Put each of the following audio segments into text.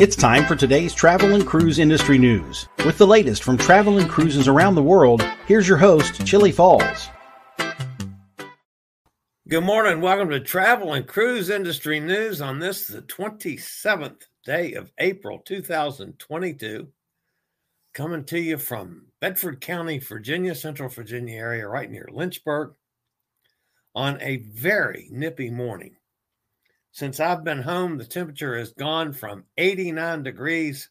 It's time for today's travel and cruise industry news. With the latest from travel and cruises around the world, here's your host, Chillie Falls. Good morning. Welcome to Travel and Cruise Industry News on this, the 27th day of April 2022. Coming to you from Bedford County, Virginia, Central Virginia area, right near Lynchburg, on a very nippy morning. Since I've been home, the temperature has gone from 89 degrees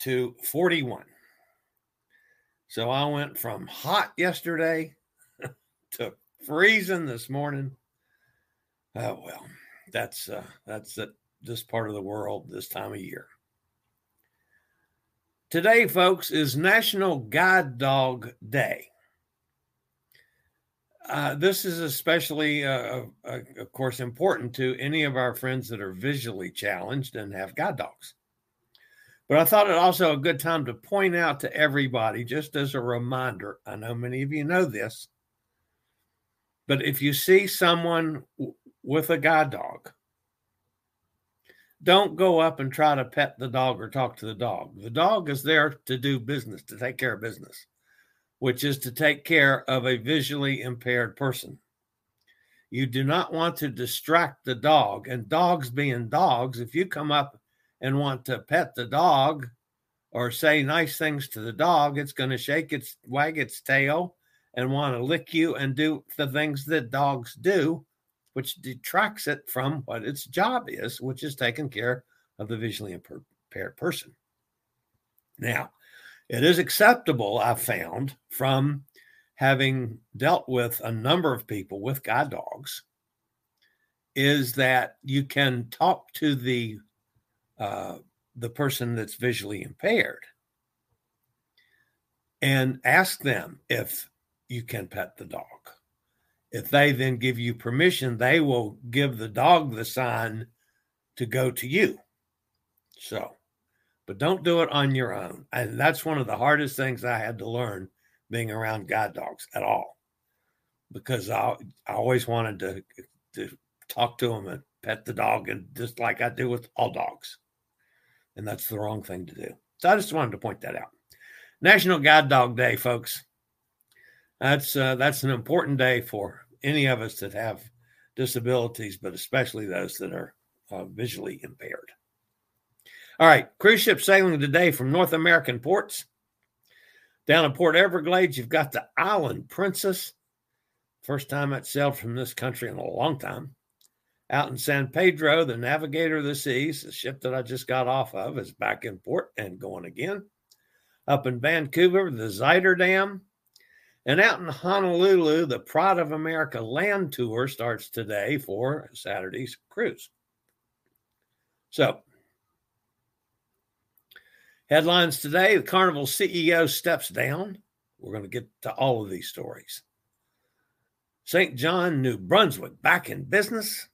to 41. So I went from hot yesterday to freezing this morning. Oh well, that's uh, that's it, this part of the world this time of year. Today, folks, is National Guide Dog Day. Uh, this is especially, uh, uh, of course, important to any of our friends that are visually challenged and have guide dogs. But I thought it also a good time to point out to everybody, just as a reminder. I know many of you know this, but if you see someone w- with a guide dog, don't go up and try to pet the dog or talk to the dog. The dog is there to do business, to take care of business which is to take care of a visually impaired person. You do not want to distract the dog. And dogs being dogs, if you come up and want to pet the dog or say nice things to the dog, it's going to shake its, wag its tail and want to lick you and do the things that dogs do, which detracts it from what its job is, which is taking care of the visually impaired person. Now, it is acceptable, I've found, from having dealt with a number of people with guide dogs, is that you can talk to the uh, the person that's visually impaired and ask them if you can pet the dog. If they then give you permission, they will give the dog the sign to go to you. So but don't do it on your own. And that's one of the hardest things I had to learn being around guide dogs at all, because I, I always wanted to, to talk to them and pet the dog, and just like I do with all dogs. And that's the wrong thing to do. So I just wanted to point that out. National Guide Dog Day, folks. That's uh, that's an important day for any of us that have disabilities, but especially those that are uh, visually impaired. All right, cruise ship sailing today from North American ports. Down in Port Everglades, you've got the Island Princess. First time it sailed from this country in a long time. Out in San Pedro, the Navigator of the Seas, the ship that I just got off of, is back in port and going again. Up in Vancouver, the Zuiderdam. And out in Honolulu, the Pride of America land tour starts today for Saturday's cruise. So Headlines today the Carnival CEO steps down. We're going to get to all of these stories. Saint John, New Brunswick, back in business.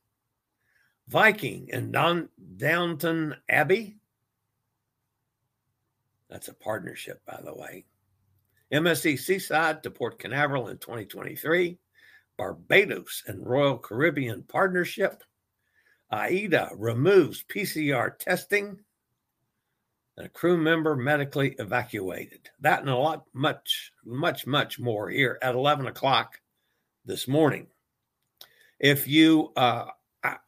Viking in Don, Downton Abbey. That's a partnership, by the way. MSC Seaside to Port Canaveral in 2023. Barbados and Royal Caribbean Partnership. AIDA removes PCR testing. And a crew member medically evacuated. That and a lot, much, much, much more here at 11 o'clock this morning. If you uh,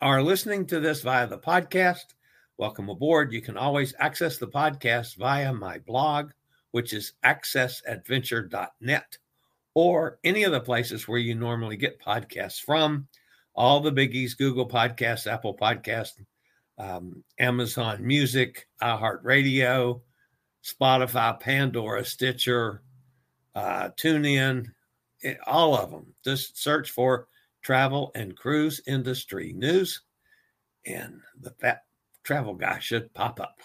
are listening to this via the podcast, welcome aboard. You can always access the podcast via my blog, which is accessadventure.net, or any of the places where you normally get podcasts from. All the biggies Google Podcasts, Apple Podcasts, um, Amazon Music, iHeartRadio, Spotify, Pandora, Stitcher, uh, TuneIn, eh, all of them. Just search for travel and cruise industry news, and the fat travel guy should pop up.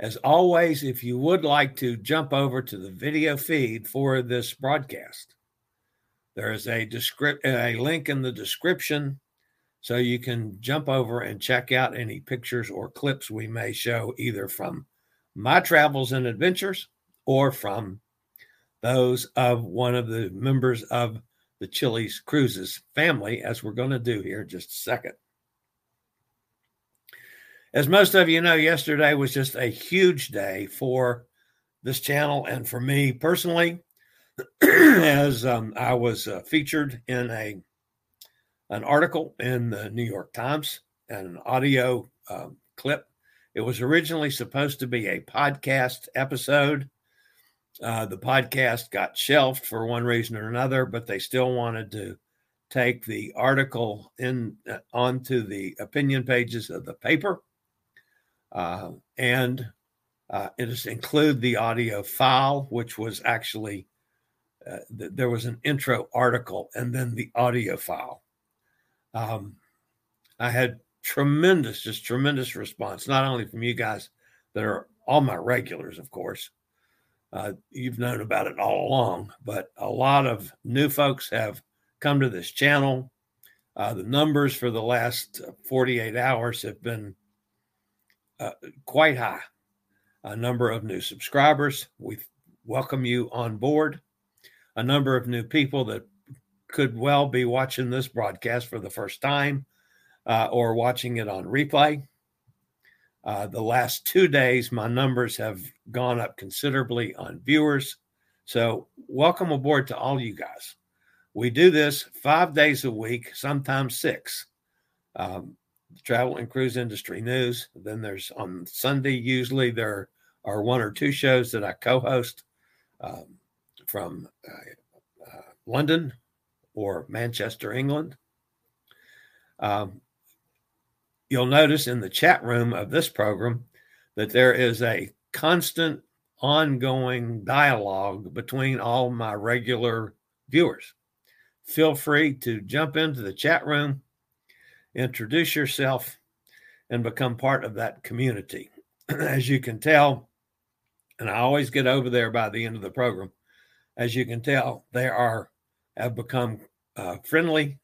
As always, if you would like to jump over to the video feed for this broadcast, there is a, a link in the description so you can jump over and check out any pictures or clips we may show either from my travels and adventures or from those of one of the members of the Chillie's Cruises family, as we're going to do here in just a second. As most of you know, yesterday was just a huge day for this channel and for me personally, as um, I was uh, featured in a an article in the New York Times and an audio uh, clip. It was originally supposed to be a podcast episode uh, the podcast got shelved for one reason or another, but they still wanted to take the article in uh, onto the opinion pages of the paper, uh, and uh, it is include the audio file, which was actually uh, th- there was an intro article and then the audio file. Um, I had tremendous, just tremendous response, not only from you guys that are all my regulars, of course, uh, you've known about it all along, but a lot of new folks have come to this channel. Uh, the numbers for the last 48 hours have been uh, quite high. A number of new subscribers. We welcome you on board. A number of new people that could well be watching this broadcast for the first time uh, or watching it on replay. Uh, the last two days, my numbers have gone up considerably on viewers. So, welcome aboard to all you guys. We do this five days a week, sometimes six. Um, travel and cruise industry news. Then there's on Sunday, usually there are one or two shows that I co host um, from uh, uh, London or Manchester, England. Um, you'll notice in the chat room of this program that there is a constant ongoing dialogue between all my regular viewers. Feel free to jump into the chat room, introduce yourself, and become part of that community. As you can tell, and I always get over there by the end of the program, as you can tell, they are have become uh, friendly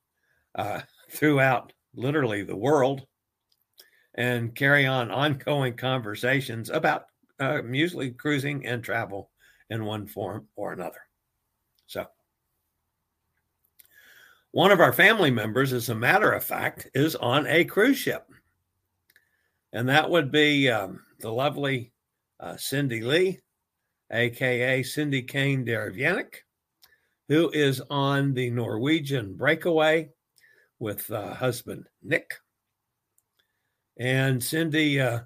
uh, throughout literally the world and carry on ongoing conversations about uh, usually cruising and travel in one form or another. So, one of our family members, as a matter of fact, is on a cruise ship. And that would be um, the lovely uh, Cindy Lee, aka Cindy Kane Derivianic, who is on the Norwegian breakaway with uh, husband Nick. And Cindy uh,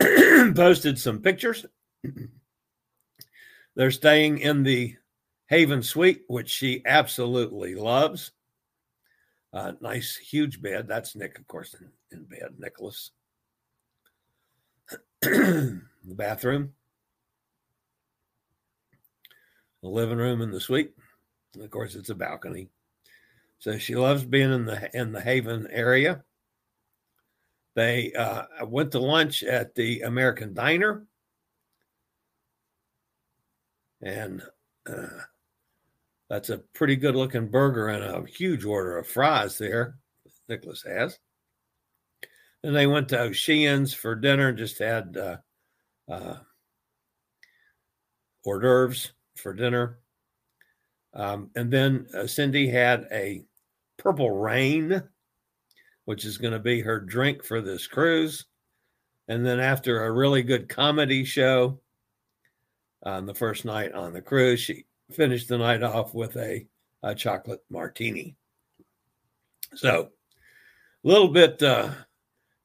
posted some pictures. They're staying in the Haven Suite, which she absolutely loves. Uh, nice, huge bed. That's Nick, of course, in, in bed, Nicholas. the bathroom, the living room, and the suite. Of course, it's a balcony. So she loves being in the in the Haven area. They uh, went to lunch at the American Diner. And uh, that's a pretty good looking burger and a huge order of fries there. Nicholas has. And they went to Sheehan's for dinner, and just had uh, uh, hors d'oeuvres for dinner. Um, and then uh, Cindy had a purple rain, which is going to be her drink for this cruise. And then after a really good comedy show on the first night on the cruise, she finished the night off with a, a chocolate martini. So, a little bit, uh,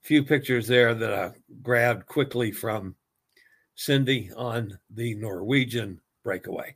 few pictures there that I grabbed quickly from Cindy on the Norwegian breakaway.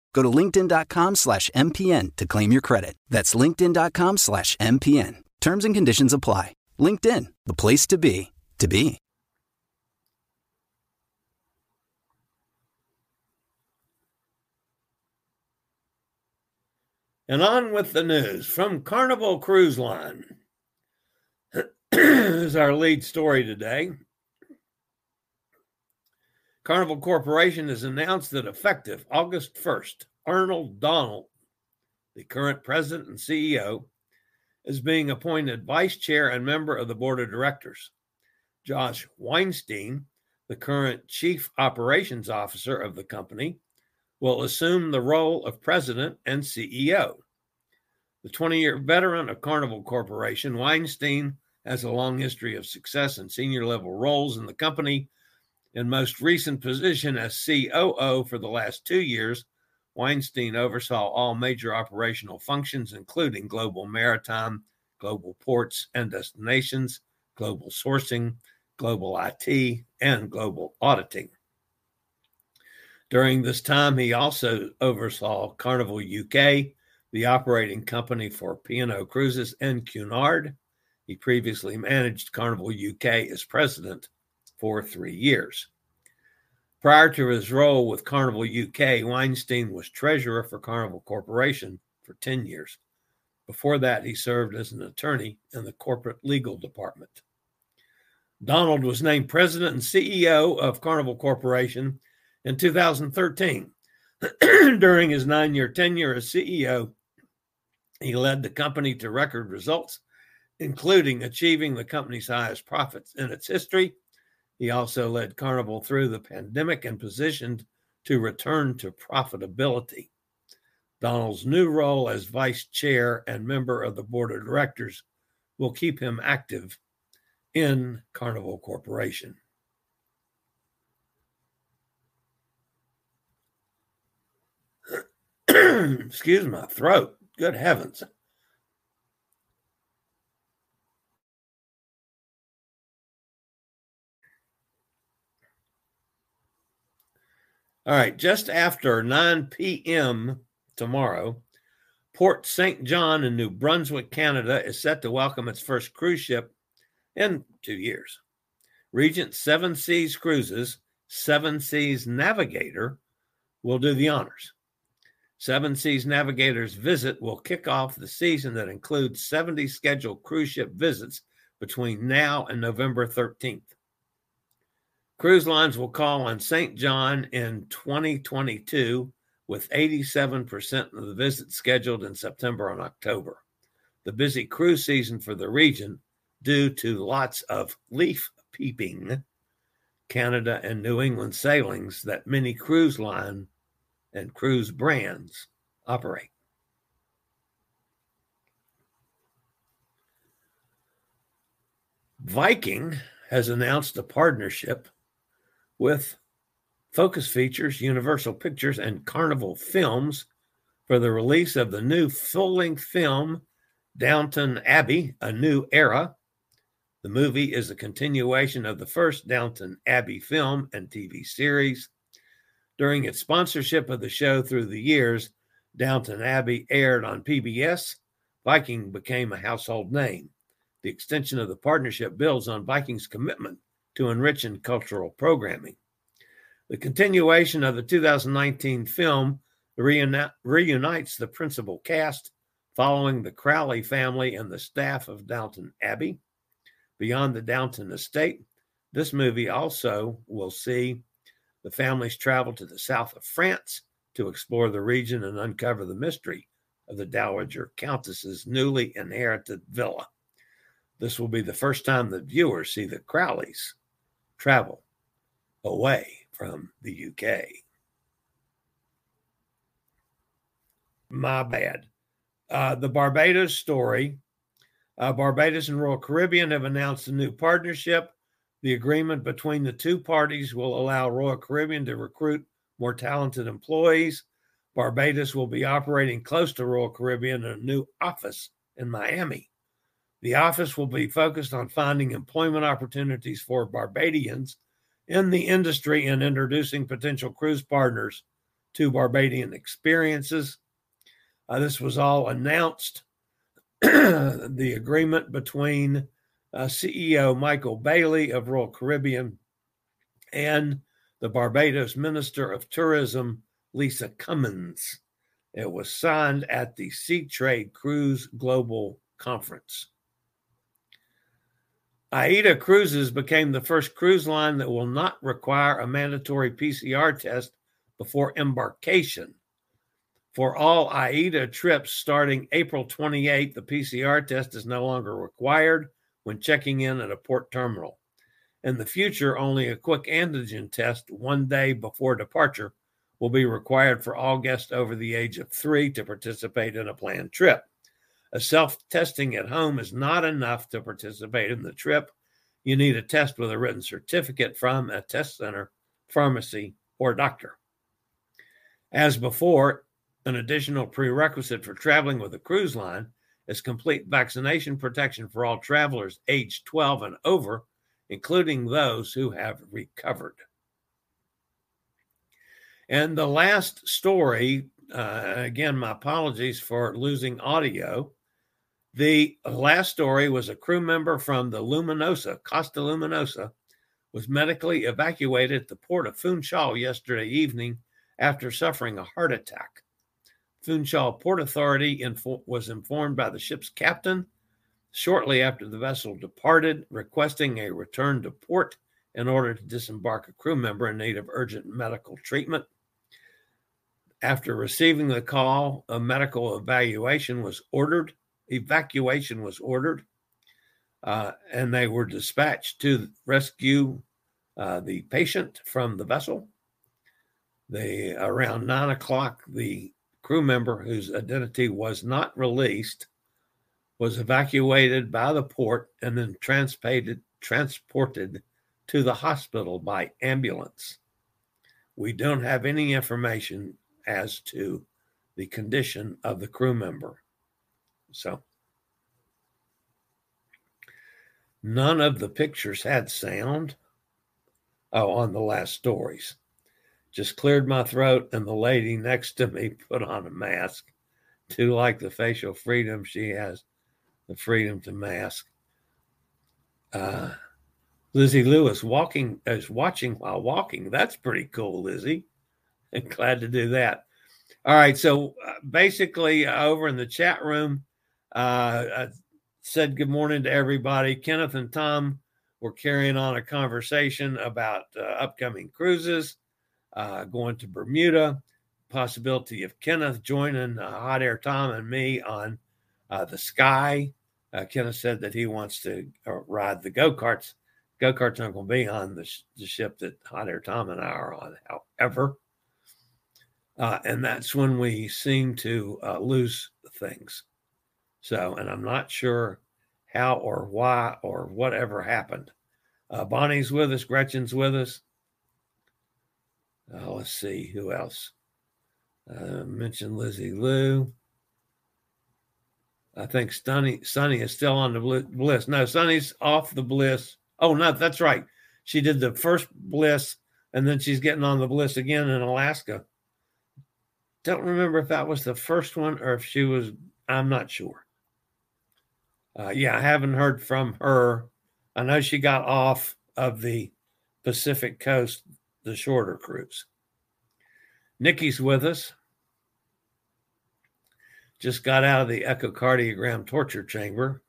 Go to linkedin.com slash MPN to claim your credit. That's linkedin.com slash MPN. Terms and conditions apply. LinkedIn, the place to be, to be. And on with the news from Carnival Cruise Line is our lead story today. Carnival Corporation has announced that effective August 1st, Arnold Donald, the current president and CEO, is being appointed vice chair and member of the board of directors. Josh Weinstein, the current chief operations officer of the company, will assume the role of president and CEO. The 20 year veteran of Carnival Corporation, Weinstein has a long history of success in senior level roles in the company in most recent position as COO for the last two years, Weinstein oversaw all major operational functions, including global maritime, global ports and destinations, global sourcing, global IT, and global auditing. During this time, he also oversaw Carnival UK, the operating company for P&O Cruises and Cunard. He previously managed Carnival UK as president for three years. Prior to his role with Carnival UK, Weinstein was treasurer for Carnival Corporation for 10 years. Before that, he served as an attorney in the corporate legal department. Donald was named president and CEO of Carnival Corporation in 2013. During his nine year tenure as CEO, he led the company to record results, including achieving the company's highest profits in its history he also led Carnival through the pandemic and positioned to return to profitability. Donald's new role as vice chair and member of the board of directors will keep him active in Carnival Corporation. Excuse my throat. Good heavens. All right, just after 9 p.m. tomorrow, Port Saint John in New Brunswick, Canada is set to welcome its first cruise ship in two years. Regent Seven Seas Cruises, Seven Seas Navigator, will do the honors. Seven Seas Navigator's visit will kick off the season that includes 70 scheduled cruise ship visits between now and November 13th. Cruise lines will call on Saint John in 2022 with 87% of the visits scheduled in September and October. The busy cruise season for the region, due to lots of leaf peeping, Canada and New England sailings that many cruise line and cruise brands operate. Viking has announced a partnership with Focus Features, Universal Pictures, and Carnival Films for the release of the new full length film, Downton Abbey A New Era. The movie is a continuation of the first Downton Abbey film and TV series. During its sponsorship of the show through the years, Downton Abbey aired on PBS. Viking became a household name. The extension of the partnership builds on Viking's commitment to enriching cultural programming. The continuation of the 2019 film reuni- reunites the principal cast following the Crawley family and the staff of Downton Abbey. Beyond the Downton estate, this movie also will see the families travel to the south of France to explore the region and uncover the mystery of the Dowager Countess's newly inherited villa. This will be the first time that viewers see the Crawleys travel away from the UK. My bad. Uh, the Barbados story. Uh, Barbados and Royal Caribbean have announced a new partnership. The agreement between the two parties will allow Royal Caribbean to recruit more talented employees. Barbados will be operating close to Royal Caribbean in a new office in Miami. The office will be focused on finding employment opportunities for Barbadians in the industry and introducing potential cruise partners to Barbadian experiences. Uh, this was all announced. the agreement between uh, CEO Michael Bayley of Royal Caribbean and the Barbados Minister of Tourism, Lisa Cummins. It was signed at the Seatrade Cruise Global Conference. AIDA Cruises became the first cruise line that will not require a mandatory PCR test before embarkation. For all AIDA trips starting April 28, the PCR test is no longer required when checking in at a port terminal. In the future, only a quick antigen test one day before departure will be required for all guests over the age of three to participate in a planned trip. A self testing at home is not enough to participate in the trip. You need a test with a written certificate from a test center, pharmacy, or doctor. As before, an additional prerequisite for traveling with a cruise line is complete vaccination protection for all travelers aged 12 and over, including those who have recovered. And the last story, uh, again, my apologies for losing audio. The last story was a crew member from the Luminosa, Costa Luminosa, was medically evacuated at the port of Funchal yesterday evening after suffering a heart attack. Funchal Port Authority info- was informed by the ship's captain shortly after the vessel departed, requesting a return to port in order to disembark a crew member in need of urgent medical treatment. After receiving the call, a medical evaluation was ordered evacuation was ordered, uh, and they were dispatched to rescue uh, the patient from the vessel. They around nine o'clock, the crew member whose identity was not released was evacuated by the port and then transported transported to the hospital by ambulance. We don't have any information as to the condition of the crew member. So none of the pictures had sound. Oh, on the last stories. Just cleared my throat, and the lady next to me put on a mask. Too like the facial freedom she has, the freedom to mask. Uh, Lizzie Lewis walking is watching while walking. That's pretty cool, Lizzie. And glad to do that. All right, so uh, basically, uh, over in the chat room, I said good morning to everybody. Kenneth and Tom were carrying on a conversation about uh, upcoming cruises, uh, going to Bermuda, possibility of Kenneth joining uh, Hot Air Tom and me on uh, the Sky. Uh, Kenneth said that he wants to ride the go karts. Go karts aren't going to be on the, sh- the, ship that Hot Air Tom and I are on, however. and that's when we seem to lose things. So, and I'm not sure how or why or whatever happened. Uh, Bonnie's with us, Gretchen's with us. Uh, let's see who else. Uh, mentioned Lizzie Lou. I think Sunny Sunny is still on the bliss. No, Sunny's off the bliss. Oh, no, that's right. She did the first bliss, and then she's getting on the bliss again in Alaska. Don't remember if that was the first one or if she was. I'm not sure. Uh, yeah, I haven't heard from her. I know she got off of the Pacific coast, the shorter cruise. Nikki's with us. Just got out of the echocardiogram torture chamber.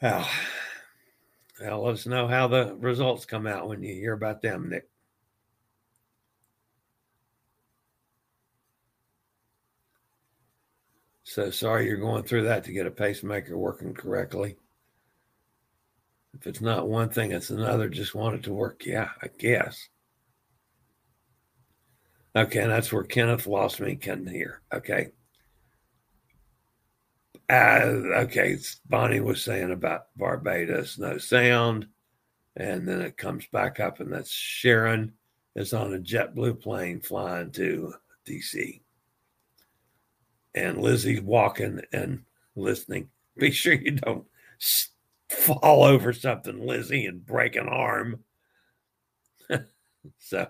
Well, well, let us know how the results come out when you hear about them, Nick. So sorry you're going through that to get a pacemaker working correctly. If it's not one thing, it's another. Just want it to work. Yeah, I guess. Okay, and that's where Kenneth lost me. Ken here. Okay. Uh, okay, Bonnie was saying about Barbados, no sound. And then it comes back up, and that's Sharon is on a JetBlue plane flying to DC and Lizzie's walking and listening. Be sure you don't fall over something, Lizzie, and break an arm. so,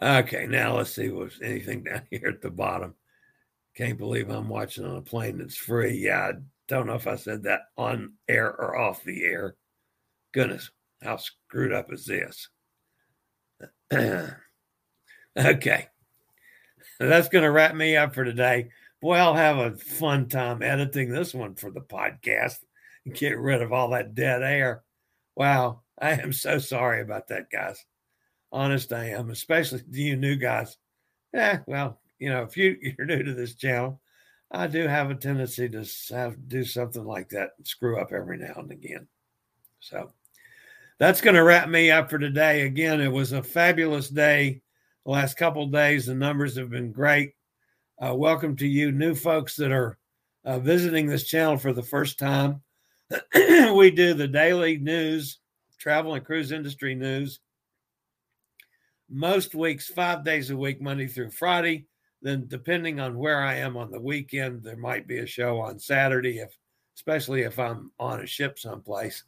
okay, now let's see what's anything down here at the bottom. Can't believe I'm watching on a plane that's free. Yeah, I don't know if I said that on air or off the air. Goodness, how screwed up is this? okay that's going to wrap me up for today. Boy, I'll have a fun time editing this one for the podcast and get rid of all that dead air. Wow, I am so sorry about that, guys. Honest, I am, especially to you new guys. Yeah, well, you know, if you, you're new to this channel, I do have a tendency to have do something like that and screw up every now and again. So that's going to wrap me up for today. Again, it was a fabulous day the last couple days. The numbers have been great. Uh, welcome to you, new folks that are uh, visiting this channel for the first time. we do the daily news, travel and cruise industry news, most weeks, five days a week, Monday through Friday. Then, depending on where I am on the weekend, there might be a show on Saturday, if especially if I'm on a ship someplace.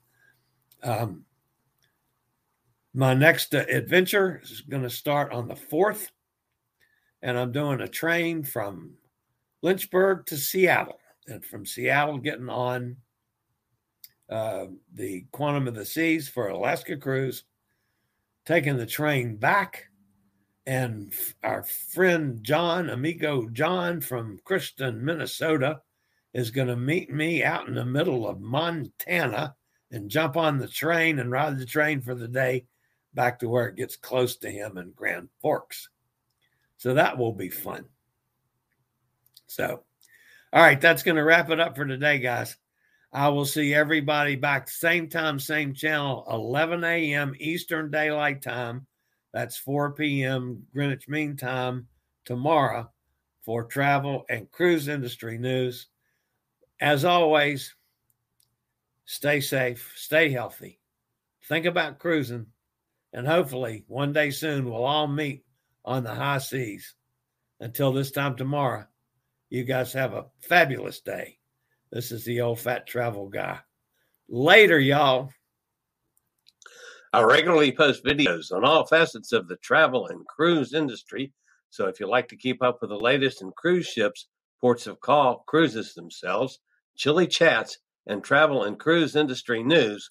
Um, my next adventure is going to start on the 4th, and I'm doing a train from Lynchburg to Seattle, and from Seattle, getting on uh, the Quantum of the Seas for Alaska cruise, taking the train back. And our friend John, amigo John from Kristen, Minnesota, is going to meet me out in the middle of Montana and jump on the train and ride the train for the day back to where it gets close to him in Grand Forks. So that will be fun. So, all right, that's going to wrap it up for today, guys. I will see everybody back same time, same channel, 11 a.m. Eastern Daylight Time. That's 4 p.m. Greenwich Mean Time tomorrow for travel and cruise industry news. As always, stay safe, stay healthy. Think about cruising and hopefully, one day soon, we'll all meet on the high seas. Until this time tomorrow, you guys have a fabulous day. This is the old fat travel guy. Later, y'all. I regularly post videos on all facets of the travel and cruise industry. So if you like to keep up with the latest in cruise ships, ports of call, cruises themselves, chilly chats, and travel and cruise industry news,